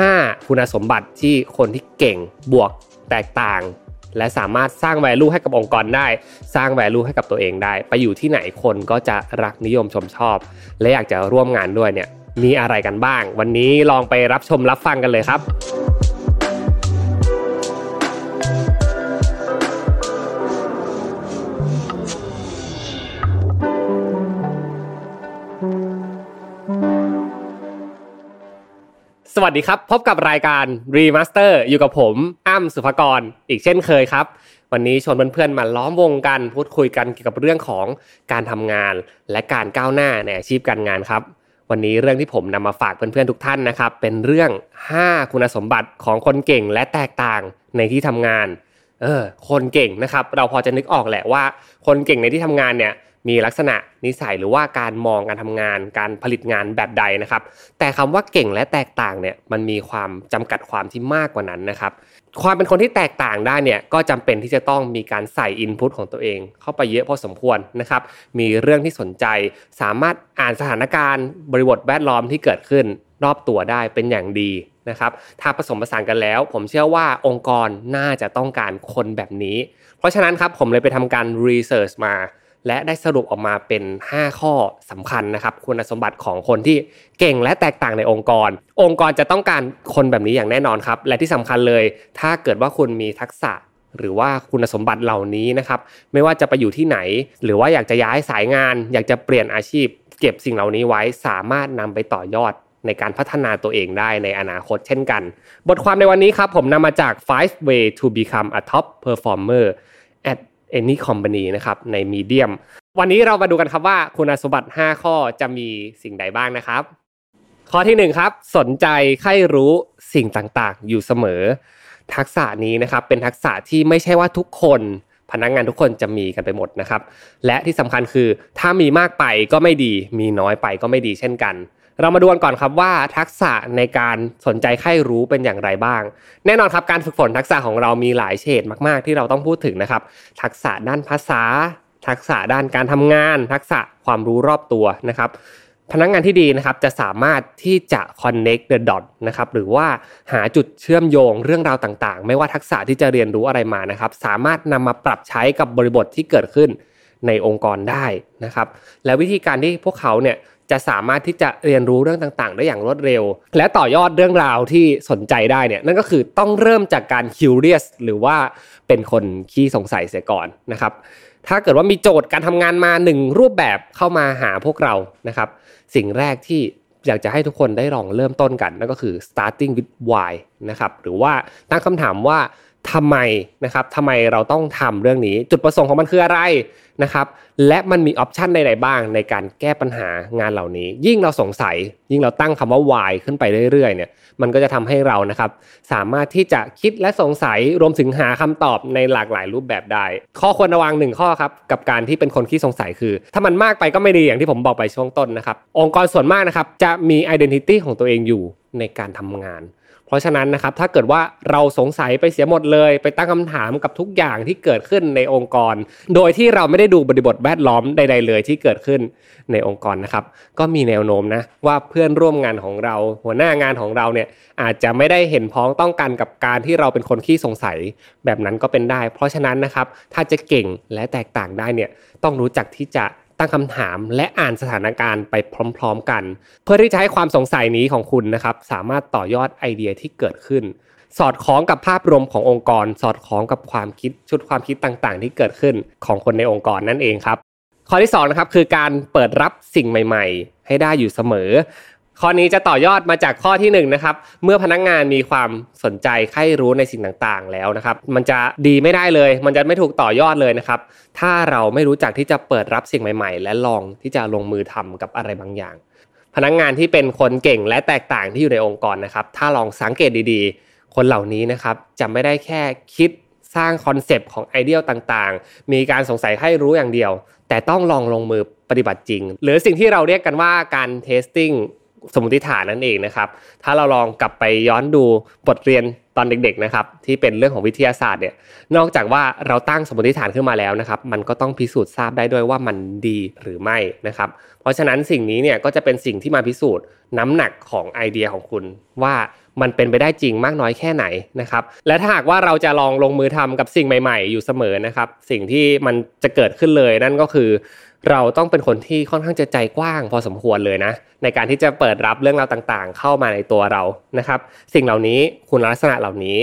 5 คุณสมบัติที่คนที่เก่งบวกแตกต่าง และสามารถสร้าง value ให้กับองค์กรได้ สร้าง value ให้กับตัวเองได้ ไปอยู่ที่ไหนคนก็จะรักนิยมชมชอบ และอยากจะร่วมงานด้วยเนี่ยมีอะไรกันบ้าง วันนี้ลองไปรับชมรับฟังกันเลยครับ สวัสดีครับ พบกับรายการ Remaster อยู่กับผมอ้ำสุภกรอีกเช่นเคยครับ วันนี้ชวนเพื่อนๆมาล้อมวงกันพูดคุยกันเกี่ยวกับเรื่องของการทำงาน และการก้าวหน้าในอาชีพการงานครับ วันนี้เรื่องที่ผมนำมาฝากเพื่อนๆทุกท่านนะครับ เป็นเรื่อง 5 คุณสมบัติของคนเก่งและแตกต่างในที่ทำงานเออคนเก่งนะครับ เราพอจะนึกออกแหละว่า คนเก่งในที่ทำงานเนี่ย มีลักษณะนิสัยหรือว่าการมองการทำงาน การผลิตงานแบบใดนะครับ แต่คำว่าเก่งและแตกต่างเนี่ยมันมีความจำกัดความที่มากกว่านั้นนะครับ ความเป็นคนที่แตกต่างได้เนี่ยก็จำเป็นที่จะต้องมีการใส่อินพุตของตัวเอง เข้าไปเยอะพอสมควรนะครับ มีเรื่องที่สนใจ สามารถอ่านสถานการณ์บริบทแวดล้อมที่เกิดขึ้นรอบตัวได้เป็นอย่างดีนะครับถ้าผสมผสานกันแล้ว ผมเชื่อว่าองค์กรน่าจะต้องการคนแบบนี้ เพราะฉะนั้นครับผมเลยไปทำการรีเสิร์ชมา และได้สรุปออกมาเป็น 5 ข้อสำคัญนะครับ คุณสมบัติของคนที่เก่งและแตกต่างในองค์กร องค์กรจะต้องการคนแบบนี้อย่างแน่นอนครับ และที่สำคัญเลย ถ้าเกิดว่าคุณมีทักษะหรือว่าคุณสมบัติเหล่านี้นะครับ ไม่ว่าจะไปอยู่ที่ไหน หรือว่าอยากจะย้ายสายงาน อยากจะเปลี่ยนอาชีพ เก็บสิ่งเหล่านี้ไว้สามารถนำไปต่อยอดในการพัฒนาตัวเองได้ในอนาคตเช่นกัน บทความในวันนี้ครับผมนำมาจาก five way to become a top performer at any company นะครับใน Medium วันนี้เรามาดูกันครับว่าคุณสมบัติ 5 ข้อจะมีสิ่งใดบ้างนะครับ ข้อที่ 1 ครับ สนใจใคร่รู้สิ่งต่างๆ อยู่เสมอ ทักษะนี้นะครับเป็นทักษะที่ไม่ใช่ว่าทุกคนพนักงานทุกคนจะมีกันไปหมดนะครับ และที่สำคัญคือถ้ามีมากไปก็ไม่ดี มีน้อยไปก็ไม่ดีเช่นกัน เรามาดูกันก่อนครับว่าทักษะในการสนใจใคร่รู้เป็นอย่างไรบ้าง แน่นอนครับการฝึกฝนทักษะของเรามีหลายเฉดมาก ๆ ที่เราต้องพูดถึงนะครับ ทักษะด้านภาษา ทักษะด้านการทำงาน ทักษะความรู้รอบตัวนะครับพนักงานที่ดีนะครับจะสามารถที่จะ connect the dot นะครับหรือว่าหาจุดเชื่อมโยงเรื่องราวต่างๆ ไม่ว่าทักษะที่จะเรียนรู้อะไรมานะครับ สามารถนำมาปรับใช้กับบริบทที่เกิดขึ้นในองค์กรได้นะครับ และวิธีการที่พวกเขาเนี่ย จะสามารถที่จะเรียนรู้เรื่องต่างๆ ได้อย่างรวดเร็ว และต่อยอดเรื่องราวที่สนใจได้เนี่ยนั่นก็คือต้องเริ่มจากการ curious หรือว่าเป็นคนขี้สงสัยเสียก่อนนะครับถ้าเกิดว่ามีโจทย์การทำงานมาหนึ่งรูปแบบเข้ามาหาพวกเรานะครับ สิ่งแรกที่อยากจะให้ทุกคนได้ลองเริ่มต้นกันนั่นก็คือ starting with why นะครับหรือว่าตั้งคำถามว่า ทำไมนะครับทำไมเราต้องทำเรื่องนี้ จุดประสงค์ของมันคืออะไรนะครับ และมันมีออปชันใดๆบ้างในการแก้ปัญหางานเหล่านี้ ยิ่งเราสงสัย ยิ่งเราตั้งคำว่า why ขึ้นไปเรื่อยๆเนี่ยมันก็จะทำให้เรานะครับ สามารถที่จะคิดและสงสัยรวมถึงหาคำตอบในหลากหลายรูปแบบได้ ข้อควรระวังหนึ่งข้อครับกับการที่เป็นคนที่สงสัยคือ ถ้ามันมากไปก็ไม่ดีอย่างที่ผมบอกไปช่วงต้นนะครับ องค์กรส่วนมากนะครับจะมี identity ของตัวเองอยู่ในการทำงาน ราะฉะนั้นนะครับถ้าเกิดว่าเราสงสัยไปเสียหมดเลย ไปตั้งคำถามกับทุกอย่างที่เกิดขึ้นในองค์กร โดยที่เราไม่ได้ดูบริบทแวดล้อมใดๆเลยที่เกิดขึ้นในองค์กรนะครับก็มีแนวโน้มนะว่าเพื่อนร่วมงานของเรา หัวหน้างานของเราเนี่ยอาจจะไม่ได้เห็นพ้องต้องกันกับการที่เราเป็นคนขี้สงสัยแบบนั้นก็เป็นได้ เพราะฉะนั้นนะครับถ้าจะเก่งและแตกต่างได้เนี่ยต้องรู้จักที่จะ ตั้งคำถาม และอ่านสถานการณ์ไปพร้อม ๆ กัน เพื่อที่จะให้ความสงสัยนี้ของคุณนะครับ สามารถต่อยอดไอเดียที่เกิดขึ้น สอดคล้องกับภาพรวมขององค์กร สอดคล้องกับความคิดชุดความคิดต่างๆ ที่เกิดขึ้นของคนในองค์กรนั่นเองครับข้อที่2นะครับคือการเปิดรับสิ่งใหม่ ๆ ให้ได้อยู่เสมอ ข้อนี้จะต่อยอดมาจากข้อที่1นนะครับ เมื่อพนักงงานมีความสนใจใคร่รู้ในสิ่งต่างๆ แล้วนะครับ มันจะดีไม่ได้เลย มันจะไม่ถูกต่อยอดเลยนะครับ ถ้าเราไม่รู้จักที่จะเปิดรับสิ่งใหม่ ๆ และลองที่จะลงมือทำกับอะไรบางอย่าง พนักงานที่เป็นคนเก่งและแตกต่างที่อยู่ในองค์กรนะครับ ถ้าลองสังเกตดีๆ คนเหล่านี้นะครับจะไม่ได้แค่คิดสร้าง concept ของไอเดียต่างๆ มีการสงสัยให้รู้อย่างเดียว แต่ต้องลองลงมือปฏิบัติจริง หรือสิ่งที่เราเรียกกันว่าการ testing สมมติฐานนั่นเองนะครับ ถ้าเราลองกลับไปย้อนดูบทเรียนตอนเด็กๆนะครับที่เป็นเรื่องของวิทยาศาสตร์เนี่ยนอกจากว่าเราตั้งสมมติฐานขึ้นมาแล้วนะครับ มันก็ต้องพิสูจน์ทราบได้ด้วยว่ามันดีหรือไม่นะครับ เพราะฉะนั้นสิ่งนี้เนี่ยก็จะเป็นสิ่งที่มาพิสูจน์น้ำหนักของไอเดียของคุณว่ามันเป็นไปได้จริงมากน้อยแค่ไหนนะครับ และถ้าหากว่าเราจะลองลงมือทำกับสิ่งใหม่ ๆ อยู่เสมอนะครับ สิ่งที่มันจะเกิดขึ้นเลยนั่นก็คือ เราต้องเป็นคนที่ค่อนข้างจะใจกว้างพอสมควรเลยนะ ในการที่จะเปิดรับเรื่องราวต่างๆ เข้ามาในตัวเรานะครับ สิ่งเหล่านี้คุณลักษณะเหล่านี้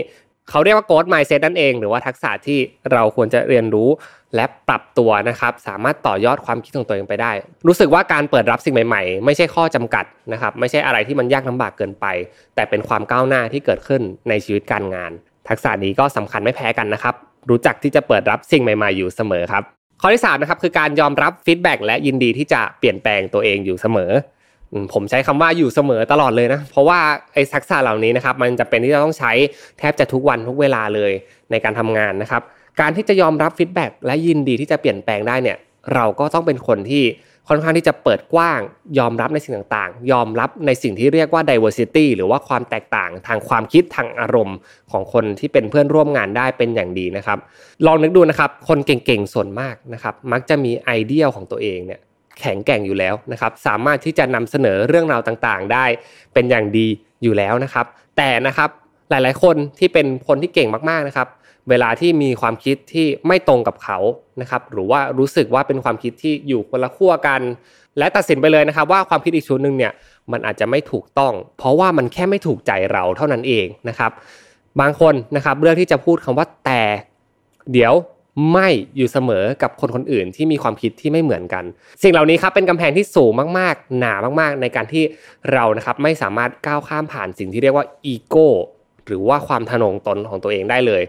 เขาเรียกว่าโกดไมเซ็ตนั่นเอง หรือว่าทักษะที่เราควรจะเรียนรู้และปรับตัวนะครับ สามารถต่อยอดความคิดของตัวเองไปได้ รู้สึกว่าการเปิดรับสิ่งใหม่ๆ ไม่ใช่ข้อจำกัดนะครับ ไม่ใช่อะไรที่มันยากลำบากเกินไป แต่เป็นความก้าวหน้าที่เกิดขึ้นในชีวิตการงาน ทักษะนี้ก็สำคัญไม่แพ้กันนะครับ รู้จักที่จะเปิดรับสิ่งใหม่ ๆ อยู่เสมอครับ ข้อที่3นะครับคือการยอมรับ feedback และยินดีที่จะเปลี่ยนแปลงตัวเองอยู่เสมอ ผมใช้คำว่าอยู่เสมอตลอดเลยนะ เพราะว่าไอ้ทักษะเหล่านี้นะครับมันจะเป็นที่เราต้องใช้แทบจะทุกวันทุกเวลาเลยในการทำงานนะครับ การที่จะยอมรับ feedback และยินดีที่จะเปลี่ยนแปลงได้เนี่ย เราก็ต้องเป็นคนที่ ค่อนข้างที่จะเปิดกว้าง ยอมรับในสิ่งต่างๆ ยอมรับในสิ่งที่เรียกว่า diversity หรือว่าความแตกต่างทางความคิดทางอารมณ์ของคนที่เป็นเพื่อนร่วมงานได้เป็นอย่างดีนะครับ ลองนึกดูนะครับคนเก่งๆส่วนมากนะครับมักจะมีไอเดียของตัวเองเนี่ยแข็งแกร่งอยู่แล้วนะครับ สามารถที่จะนำเสนอเรื่องราวต่างๆ ได้เป็นอย่างดีอยู่แล้วนะครับ แต่นะครับหลายๆ คนที่เป็นคนที่เก่งมากๆนะครับ เวลาที่มีความคิดที่ไม่ตรงกับเขานะครับ หรือว่ารู้สึกว่าเป็นความคิดที่อยู่คนละขั้วกัน และตัดสินไปเลยนะครับ ว่าความคิดอีกชุดหนึ่งเนี่ยมันอาจจะไม่ถูกต้อง เพราะว่ามันแค่ไม่ถูกใจเราเท่านั้นเองนะครับ บางคนนะครับเรื่องที่จะพูดคำว่าแต่ เดี๋ยวไม่อยู่เสมอกับคนคนอื่นที่มีความคิดที่ไม่เหมือนกัน สิ่งเหล่านี้ครับเป็นกำแพงที่สูงมากๆ หนามากๆ ในการที่เรานะครับไม่สามารถก้าวข้ามผ่านสิ่งที่เรียกว่าอีโก้หรือว่าความทะนงตนของตัวเองได้เลย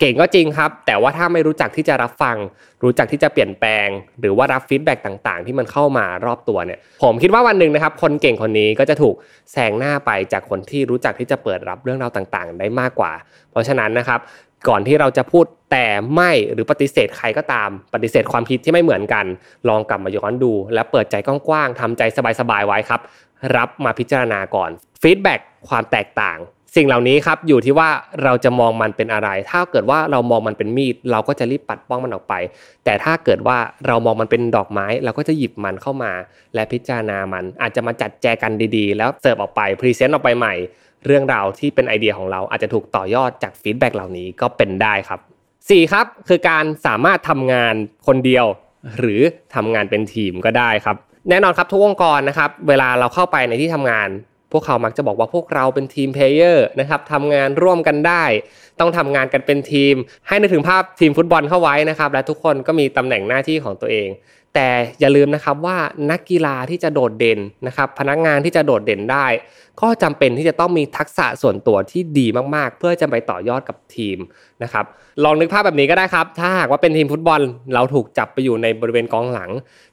เก่งก็จริงครับ แต่ว่าถ้าไม่รู้จักที่จะรับฟัง รู้จักที่จะเปลี่ยนแปลง หรือว่ารับ feedback ต่างๆ ที่มันเข้ามารอบตัวเนี่ย ผมคิดว่าวันหนึ่งนะครับ คนเก่งคนนี้ก็จะถูกแซงหน้าไปจากคนที่รู้จักที่จะเปิดรับเรื่องราวต่างๆ ได้มากกว่า เพราะฉะนั้นนะครับก่อนที่เราจะพูดแต่ไม่หรือปฏิเสธใครก็ตาม ปฏิเสธความคิดที่ไม่เหมือนกัน ลองกลับมาย้อนดู และเปิดใจกว้างๆทำใจสบายๆไว้ครับ รับมาพิจารณาก่อน feedback ความแตกต่าง สิ่งเหล่านี้ครับอยู่ที่ว่าเราจะมองมันเป็นอะไร ถ้าเกิดว่าเรามองมันเป็นมีด เราก็จะรีบปัดป้องมันออกไป แต่ถ้าเกิดว่าเรามองมันเป็นดอกไม้ เราก็จะหยิบมันเข้ามา และพิจารณามัน อาจจะมาจัดแจกันดีๆ แล้วเสิร์ฟออกไป present ออกไปใหม่ เรื่องราวที่เป็นไอเดียของเราอาจจะถูกต่อยอดจาก feedback เหล่านี้ก็เป็นได้ครับ 4. ครับคือการสามารถทำงานคนเดียว หรือทำงานเป็นทีมก็ได้ครับ แน่นอนครับทุกองค์กรนะครับ เวลาเราเข้าไปในที่ทำงาน พวกเขามักจะบอกว่าพวกเราเป็น team player นะครับทำงานร่วมกันได้ ต้องทำงานกันเป็นทีม ให้นึกถึงภาพทีมฟุตบอลเข้าไว้นะครับ และทุกคนก็มีตำแหน่งหน้าที่ของตัวเอง แต่อย่าลืมนะครับว่านักกีฬาที่จะโดดเด่นนะครับ พนักงานที่จะโดดเด่นได้ ก็จำเป็นที่จะต้องมีทักษะส่วนตัวที่ดีมากๆ เพื่อจะไปต่อยอดกับทีมนะครับลองนึกภาพแบบนี้ก็ได้ครับ ถ้าหากว่าเป็นทีมฟุตบอล เราถูกจับไปอยู่ในบริเวณกองหลัง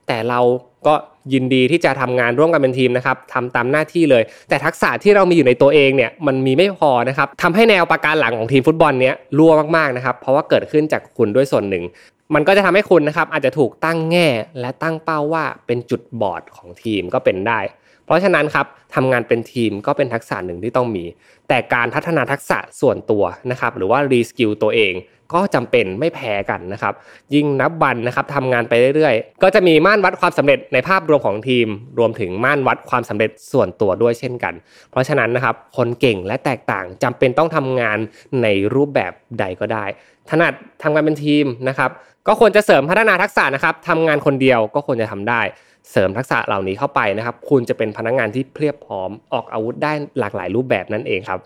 แต่เรา ก็ยินดีที่จะทำงานร่วมกันเป็นทีมนะครับทำตามหน้าที่เลย แต่ทักษะที่เรามีอยู่ในตัวเองเนี่ยมันมีไม่พอนะครับทำให้แนวประการหลังของทีมฟุตบอลเนี้ยรั่วมากๆนะครับเพราะว่าเกิดขึ้นจากคุณด้วยส่วนหนึ่ง มันก็จะทำให้คุณนะครับอาจจะถูกตั้งแง่และตั้งเป้าว่าเป็นจุดบอดของทีมก็เป็นได้ เพราะฉะนั้นครับทำงานเป็นทีมก็เป็นทักษะหนึ่งที่ต้องมี แต่การพัฒนาทักษะส่วนตัวนะครับหรือว่า reskill ตัวเองก็จำเป็นไม่แพ้กันนะครับ ยิ่งนับวันนะครับทำงานไปเรื่อยๆ ก็จะมีมาตรวัดความสำเร็จในภาพรวมของทีม รวมถึงมาตรวัดความสำเร็จส่วนตัวด้วยเช่นกัน เพราะฉะนั้นนะครับคนเก่งและแตกต่างจำเป็นต้องทำงานในรูปแบบใดก็ได้ ถนัดทำงานเป็นทีมนะครับก็ควรจะเสริมพัฒนาทักษะนะครับทำงานคนเดียวก็ควรจะทำได้ เสริมทักษะเหล่านี้เข้าไปนะครับ คุณจะเป็นพนักงานที่เพียบพร้อมออกอาวุธได้หลากหลายรูปแบบนั่นเองครับ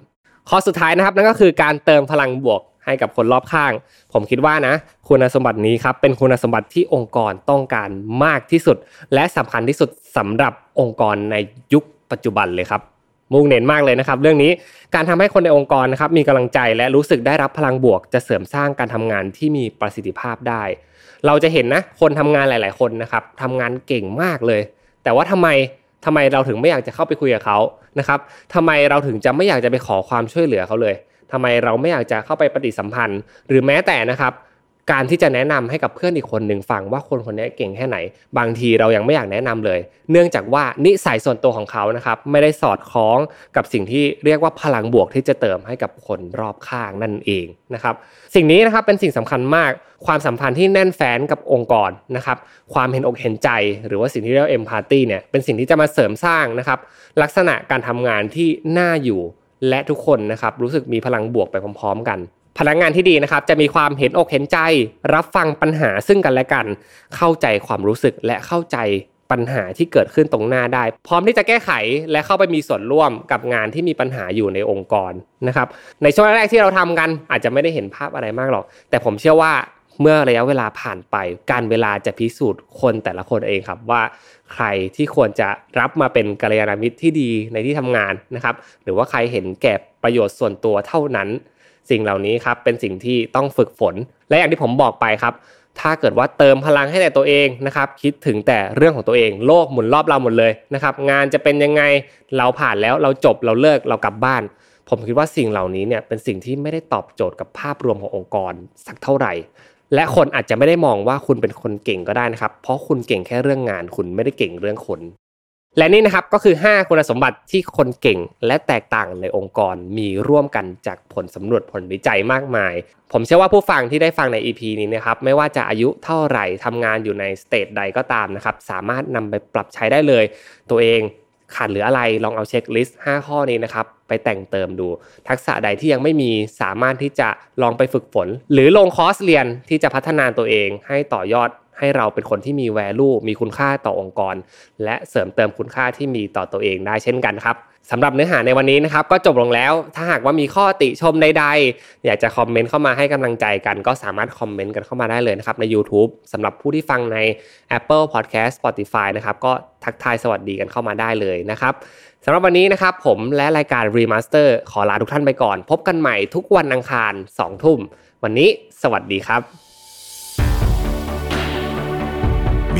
ข้อสุดท้ายนะครับนั่นก็คือการเติมพลังบวกให้กับคนรอบข้าง ผมคิดว่านะ คุณสมบัตินี้ครับเป็นคุณสมบัติที่องค์กรต้องการมากที่สุด และสำคัญที่สุดสำหรับองค์กรในยุคปัจจุบันเลยครับมุ่งเน้นมากเลยนะครับ เรื่องนี้การทำให้คนในองค์กรนะครับมีกำลังใจและรู้สึกได้รับพลังบวก จะเสริมสร้างการทำงานที่มีประสิทธิภาพได้ เราจะเห็นนะคนทำงานหลาย ๆ คนนะครับทำงานเก่งมากเลย แต่ว่าทำไมทำไมเราถึงไม่อยากจะเข้าไปคุยกับเขานะครับทำไมเราถึงจะไม่อยากจะไปขอความช่วยเหลือเขาเลยทำไมเราไม่อยากจะเข้าไปปฏิสัมพันธ์ หรือแม้แต่นะครับ การที่จะแนะนำให้กับเพื่อนอีกคนหนึ่งฟังว่าคนคนนี้เก่งแค่ไหน บางทีเรายังไม่อยากแนะนำเลย เนื่องจากว่านิสัยส่วนตัวของเขานะครับไม่ได้สอดคล้องกับสิ่งที่เรียกว่าพลังบวกที่จะเติมให้กับคนรอบข้างนั่นเองนะครับสิ่งนี้นะครับเป็นสิ่งสำคัญมากความสัมพันธ์ที่แน่นแฟ้นกับองค์กรนะครับความเห็นอกเห็นใจ หรือว่าสิ่งที่เรียกว่าเอมพัตตีเนี่ยเป็นสิ่งที่จะมาเสริมสร้างนะครับลักษณะการทำงานที่น่าอยู่และทุกคนนะครับรู้สึกมีพลังบวกไปพร้อม ๆ กัน พนักงานที่ดีนะครับจะมีความเห็นอกเห็นใจ รับฟังปัญหาซึ่งกันและกัน เข้าใจความรู้สึกและเข้าใจปัญหาที่เกิดขึ้นตรงหน้าได้ พร้อมที่จะแก้ไขและเข้าไปมีส่วนร่วมกับงานที่มีปัญหาอยู่ในองค์กรนะครับ ในช่วงแรกที่เราทำกันอาจจะไม่ได้เห็นภาพอะไรมากหรอก แต่ผมเชื่อว่าเมื่อระยะเวลาผ่านไป การเวลาจะพิสูจน์คนแต่ละคนเองครับว่า ใครที่ควรจะรับมาเป็นกัลยาณมิตรที่ดีในที่ทำงานนะครับ หรือว่าใครเห็นแก่ประโยชน์ส่วนตัวเท่านั้น สิ่งเหล่านี้ครับเป็นสิ่งที่ต้องฝึกฝน และอย่างที่ผมบอกไปครับ ถ้าเกิดว่าเติมพลังให้แต่ตัวเองนะครับ คิดถึงแต่เรื่องของตัวเองโลกหมุนรอบเราหมดเลยนะครับ งานจะเป็นยังไงเราผ่านแล้วเราจบเราเลิกเรากลับบ้าน ผมคิดว่าสิ่งเหล่านี้เนี่ยเป็นสิ่งที่ไม่ได้ตอบโจทย์กับภาพรวมขององค์กรสักเท่าไหร่และคนอาจจะไม่ได้มองว่าคุณเป็นคนเก่งก็ได้นะครับ เพราะคุณเก่งแค่เรื่องงาน คุณไม่ได้เก่งเรื่องคน และนี่นะครับก็คือ 5 คุณสมบัติที่คนเก่งและแตกต่างในองค์กรมีร่วมกันจากผลสำรวจผลวิจัยมากมาย ผมเชื่อว่าผู้ฟังที่ได้ฟังใน EP นี้นะครับไม่ว่าจะอายุเท่าไหร่ทำงานอยู่ใน stage ใดก็ตามนะครับสามารถนำไปปรับใช้ได้เลย ตัวเองขาดหรืออะไรลองเอา checklist 5 ข้อนี้นะครับไปแต่งเติมดู ทักษะใดที่ยังไม่มีสามารถที่จะลองไปฝึกฝน หรือลงคอร์สเรียนที่จะพัฒนาตัวเองให้ต่อยอด ให้เราเป็นคนที่มี value มีคุณค่าต่อองค์กร และเสริมเติมคุณค่าที่มีต่อตัวเองได้เช่นกันครับสำหรับเนื้อหาในวันนี้นะครับก็จบลงแล้ว ถ้าหากว่ามีข้อติชมใดๆ อยากจะคอมเมนต์เข้ามาให้กำลังใจกัน ก็สามารถคอมเมนต์กันเข้ามาได้เลยนะครับใน YouTube สำหรับผู้ที่ฟังใน Apple Podcast Spotify นะครับก็ทักทายสวัสดีกันเข้ามาได้เลยนะครับสำหรับวันนี้นะครับผมและรายการ Remaster ขอลาทุกท่านไปก่อน พบกันใหม่ทุกวันอังคาร2ทุ่ม วันนี้สวัสดีครับ